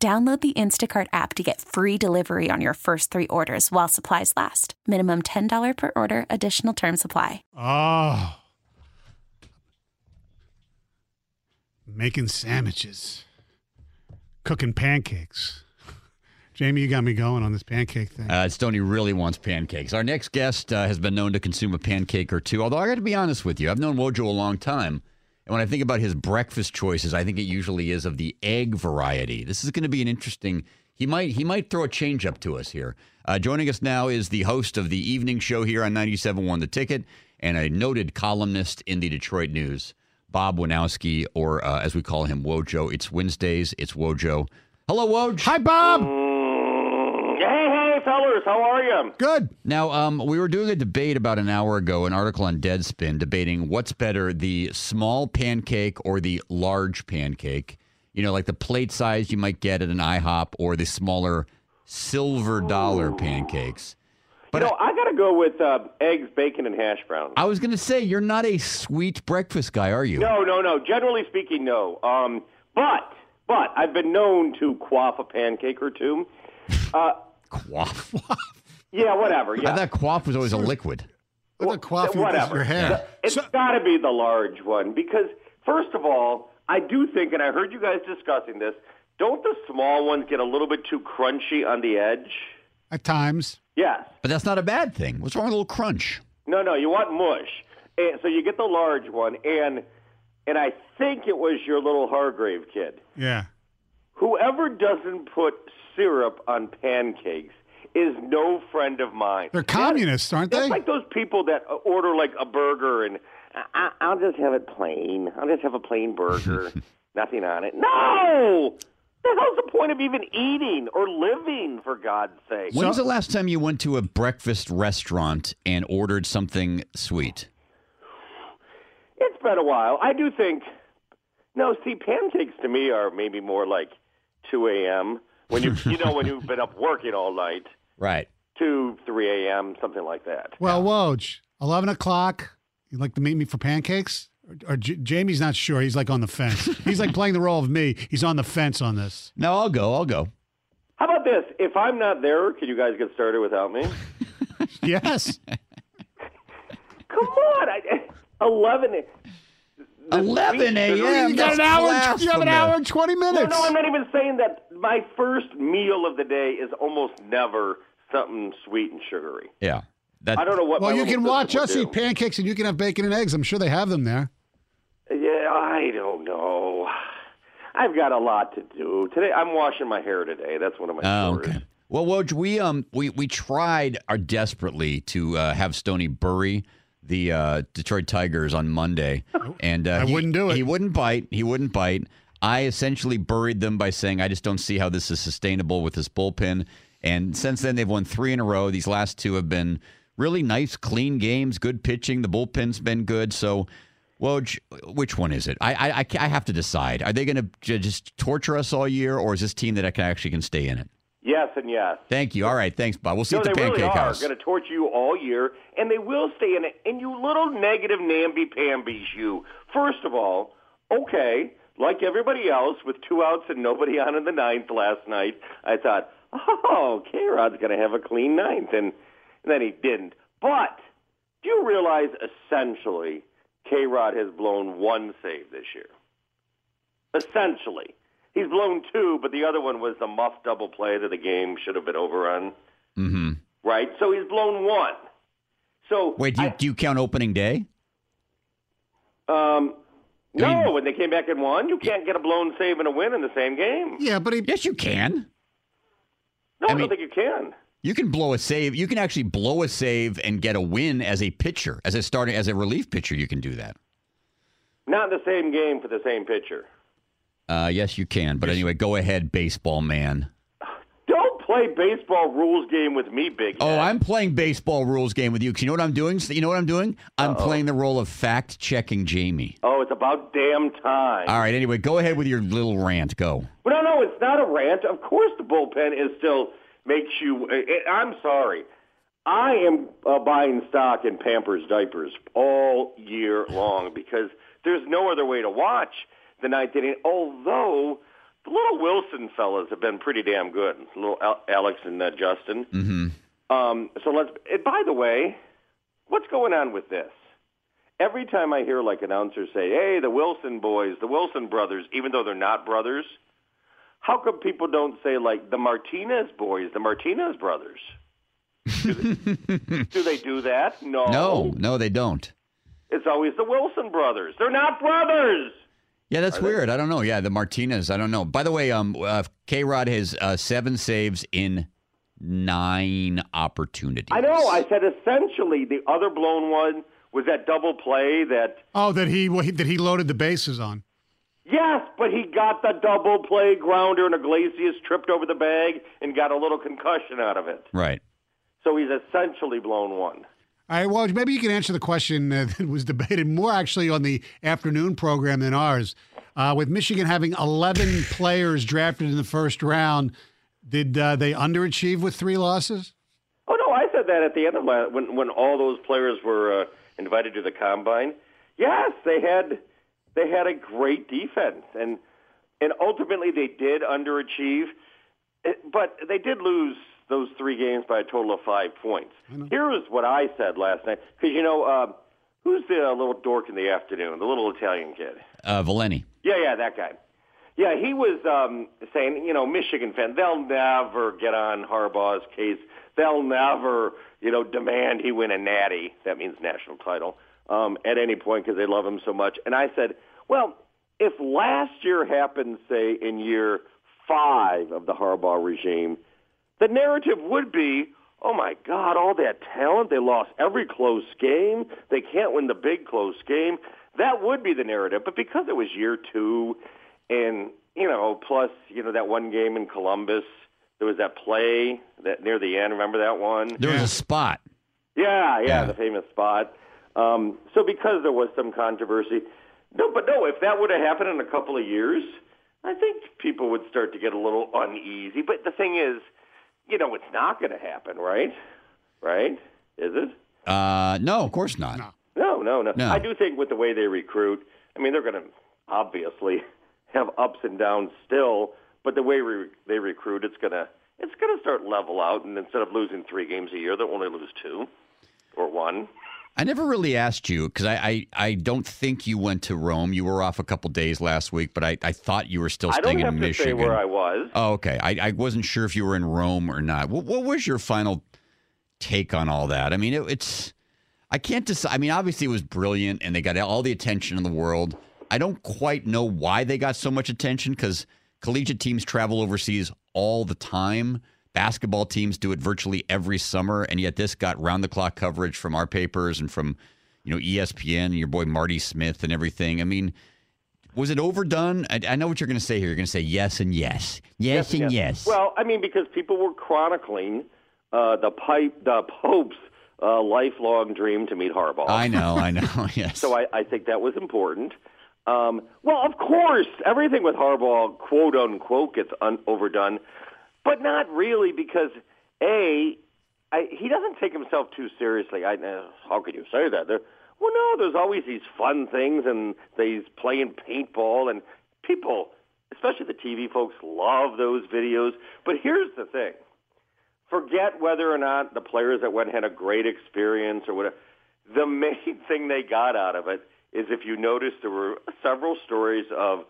Download the Instacart app to get free delivery on your first three orders while supplies last. Minimum $10 per order, additional term supply. Oh. Making sandwiches. Cooking pancakes. Jamie, you got me going on this pancake thing. Uh, Stoney really wants pancakes. Our next guest uh, has been known to consume a pancake or two, although I got to be honest with you. I've known Wojo a long time. And when I think about his breakfast choices, I think it usually is of the egg variety. This is going to be an interesting. He might he might throw a change up to us here. Uh, joining us now is the host of the evening show here on 97.1 The Ticket and a noted columnist in the Detroit News, Bob Wojnowski, or uh, as we call him, Wojo. It's Wednesdays. It's Wojo. Hello, Woj. Hi, Bob. Hey, hey, how are you? Good. Now, um, we were doing a debate about an hour ago, an article on Deadspin, debating what's better, the small pancake or the large pancake. You know, like the plate size you might get at an IHOP or the smaller silver dollar pancakes. But you know, I, got to go with uh, eggs, bacon, and hash browns. I was going to say, you're not a sweet breakfast guy, are you? No, no, no. Generally speaking, no. Um, but, but I've been known to quaff a pancake or two. Uh, Quaff. yeah, whatever. I Yeah, thought quaff was always a liquid. Look at coffee whatever. your hair. It's So- got to be the large one because, first of all, I do think, and I heard you guys discussing this. Don't the small ones get a little bit too crunchy on the edge? at times. Yes. But that's not a bad thing. What's wrong with a little crunch? No, no, you want mush. And so you get the large one, and and I think it was your little Hargrave kid. Yeah. Whoever doesn't put syrup on pancakes is no friend of mine. They're communists, aren't That's they? like those people that order like a burger and I, I, I'll just have it plain. I'll just have a plain burger, nothing on it. No. The hell's the point of even eating or living, for God's sake? When's the last time you went to a breakfast restaurant and ordered something sweet? It's been a while. I do think. No, see, pancakes to me are maybe more like 2 a.m. when you you know when you've been up working all night, Right. 2, 3 a.m. something like that. Well, Woj, 11 o'clock. You'd like to meet me for pancakes? Or, or J- Jamie's not sure. He's like on the fence. He's like playing the role of me. He's on the fence on this. No, I'll go. I'll go. How about this? If I'm not there, can you guys get started without me? Yes. Come on, I, 11. the 11 sweet a.m. You got an hour. You have an blasphemous. hour and 20 No, minutes. no, I'm not even saying that. My first meal of the day is almost never something sweet and sugary. Yeah. That, I don't know what. Well, my you can watch us eat pancakes and you can have bacon and eggs. I'm sure they have them there. Yeah, I don't know. I've got a lot to do today. I'm washing my hair today. That's one of my Oh, chores. okay. Well, Woj, we um we we tried our desperately to uh, have Stony bury the uh, Detroit Tigers on Monday, and uh, I he- wouldn't do it. He wouldn't bite. He wouldn't bite. I essentially buried them by saying I just don't see how this is sustainable with this bullpen. And since then, they've won three in a row. These last two have been really nice, clean games, good pitching. The bullpen's been good. So, Woj, which one is it? I I, I have to decide. Are they going to just torture us all year, or is this team that I can actually can stay in it? Yes and yes. Thank you. All right. Thanks, Bob. We'll see No, you at they the really Pancake are going to torture you all year, and they will stay in it. And you little negative namby-pambies, you. First of all, okay, like everybody else, with two outs and nobody on in the ninth last night, I thought, oh, K-Rod's going to have a clean ninth, and, and then he didn't. But do you realize, essentially, K-Rod has blown one save this year? Essentially. He's blown two, but the other one was the muff double play that the game should have been over on hmm right? So he's blown one. So Wait, do you, I- do you count opening day? um, I no, mean- when they came back and won, you can't get a blown save and a win in the same game. Yeah, but he. Yes, you can. No, I I, mean- don't think you can. You can blow a save. You can actually blow a save and get a win as a pitcher, as a starting, as a relief pitcher. You can do that. Not in the same game for the same pitcher. Uh, yes, you can. But anyway, go ahead, baseball man. Play baseball rules game with me, big. Oh. I'm playing baseball rules game with you because you know what I'm doing. You know what I'm doing? I'm playing the role of fact checking Jamie. Oh, it's about damn time. All right. Anyway, go ahead with your little rant. Go. But no, no, it's not a rant. Of course, the bullpen is still makes you. I- I'm sorry. I am uh, buying stock in Pampers diapers all year long because there's no other way to watch the ninth inning. Although the little Wilson fellas have been pretty damn good, little Al- Alex and uh, Justin. Mm-hmm. Um, so let's. And by the way, what's going on with this? Every time I hear like announcers say, "Hey, the Wilson boys, the Wilson brothers," even though they're not brothers, how come people don't say like the Martinez boys, the Martinez brothers? Do they, do they do that? No. No, no, they don't. It's always the Wilson brothers. They're not brothers. Yeah, that's Are they? weird. I don't know. Yeah, the Martinez. I don't know. By the way, um, uh, K Rod has uh, seven saves in nine opportunities. I know. I said essentially the other blown one was that double play that Oh, that he that he loaded the bases on. Yes, but he got the double play grounder, and Iglesias tripped over the bag and got a little concussion out of it. Right. So he's essentially blown one. All right. Well, maybe you can answer the question uh, that was debated more actually on the afternoon program than ours. Uh, with Michigan having 11 players drafted in the first round, did uh, they underachieve with three losses? Oh no, I said that at the end of my when when all those players were uh, invited to the combine. Yes, they had they had a great defense, and and ultimately they did underachieve, but they did lose those three games by a total of five points. Here is what I said last night, because you know uh, who's the uh, little dork in the afternoon, the little Italian kid. Uh, Valenti. Yeah, yeah, that guy. Yeah, he was um, saying, you know, Michigan fan, they'll never get on Harbaugh's case. They'll never, you know, demand he win a natty. That means national title um, at any point because they love him so much. And I said, well, if last year happened, say, in year five of the Harbaugh regime, the narrative would be, oh my God, all that talent. They lost every close game. They can't win the big close game. That would be the narrative. But because it was year two, and you know, plus you know that one game in Columbus, there was that play that near the end. Remember that one? There was a spot. Yeah, yeah, Yeah. the famous spot. Um, so because there was some controversy, no, but no, if that would have happened in a couple of years, I think people would start to get a little uneasy. But the thing is, you know, it's not going to happen, right? Right? Is it? Uh, no, of course not. No. No, no, no, No. I do think with the way they recruit, I mean, they're going to obviously have ups and downs still, but the way re- they recruit, it's going to it's going to start level out, and instead of losing three games a year, they'll only lose two or one. I never really asked you because I, I, I don't think you went to Rome. You were off a couple days last week, but I, I thought you were still I don't staying have in to Michigan. say where I was. Oh, okay. I, I wasn't sure if you were in Rome or not. What, what was your final take on all that? I mean, it, it's I can't decide. I mean, obviously it was brilliant, and they got all the attention in the world. I don't quite know why they got so much attention because collegiate teams travel overseas all the time. Basketball teams do it virtually every summer, and yet this got round the clock coverage from our papers and from you know ESPN and your boy Marty Smith and everything. I mean. Was it overdone? I, I know what you're going to say here. You're going to say yes and yes, yes, and yes. Well, I mean, because people were chronicling uh, the pipe, the Pope's uh, lifelong dream to meet Harbaugh. I know, I know. Yes. So I, I think that was important. Um, well, of course, everything with Harbaugh, quote unquote, gets un- overdone, but not really because a I, he doesn't take himself too seriously. I, uh, how could you say that? There, well, no, there's always these fun things, and he's playing paintball, and people, especially the TV folks, love those videos. But here's the thing: forget whether or not the players that went had a great experience or whatever. The main thing they got out of it is if you notice there were several stories of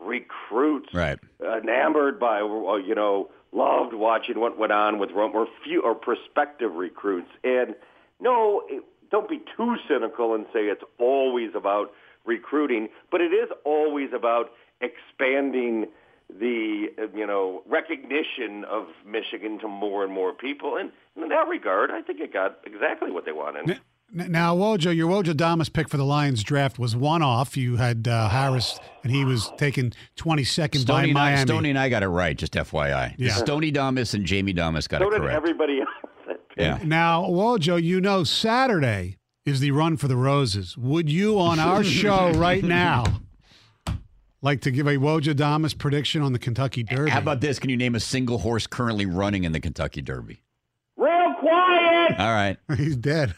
recruits right. enamored by uh, you know loved watching what went on with Rome or few or prospective recruits. And no it, don't be too cynical and say it's always about recruiting but it is always about expanding the you know recognition of Michigan to more and more people. And in that regard I think it got exactly what they wanted Now, Wojo, your Wojo Damas pick for the Lions draft was one off. You had uh, Harris, and he was taken 22nd by Stony and, I, Miami. Stony and I got it right, just FYI. Yeah. Stony Damas and Jamie Damas got So it did correct. everybody else. yeah. Now, Wojo, you know Saturday is the run for the roses. Would you, on our show right now, like to give a Wojo Damas prediction on the Kentucky Derby? How about this? Can you name a single horse currently running in the Kentucky Derby? Real quiet. All right. He's dead.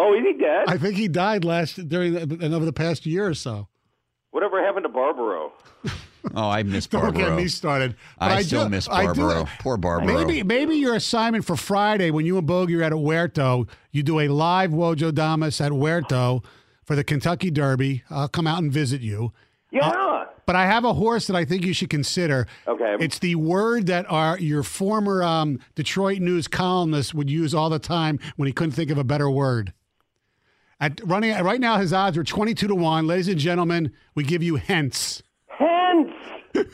Oh, is he dead? I think he died last during the, and over the past year or so. Whatever happened to Barbaro? Oh, I miss Don't get me started. But I, still do- miss I do- Barbaro. Poor Barbaro. Maybe maybe your assignment for Friday when you and Bogey are at Huerto, you do a live Wojo Damas at Huerto for the Kentucky Derby. I'll come out and visit you. Yeah. But I have a horse that I think you should consider. Okay. It's the word that our your former um, Detroit News columnist would use all the time when he couldn't think of a better word. At running right now, his odds are twenty-two to one. Ladies and gentlemen, we give you hence. Hence.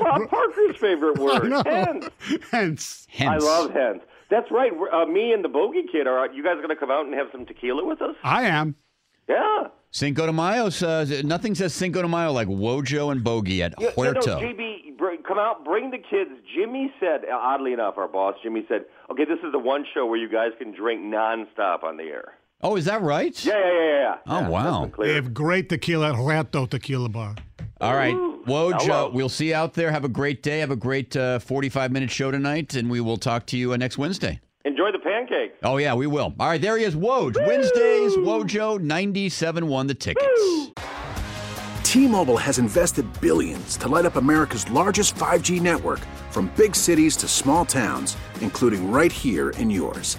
Bob Parker's favorite word. know. Hence. Hence. Hence. I love hens. That's right. Uh, me and the Bogey Kid are. You guys going to come out and have some tequila with us? I am. Yeah. Cinco de Mayo. Uh, nothing says Cinco de Mayo like Wojo and Bogey at Yeah, yeah, Huerto. no, JB, br- come out, bring the kids. Jimmy said, oddly enough, our boss Jimmy said, "Okay, this is the one show where you guys can drink nonstop on the air." Oh, is that right? Yeah, yeah, yeah, yeah. Oh, Yeah, wow. that's They have great tequila at Huerto Tequila Bar. All right, Woj, Hello. uh, we'll see you out there. Have a great day. Have a great uh, 45 minute show tonight, and we will talk to you uh, next Wednesday. Enjoy the pancakes. Oh, yeah, we will. All right, there he is, Woj. Wednesdays, Wojo, 97 won the tickets. T-Mobile has invested billions to light up America's largest 5G network from big cities to small towns, including right here in yours.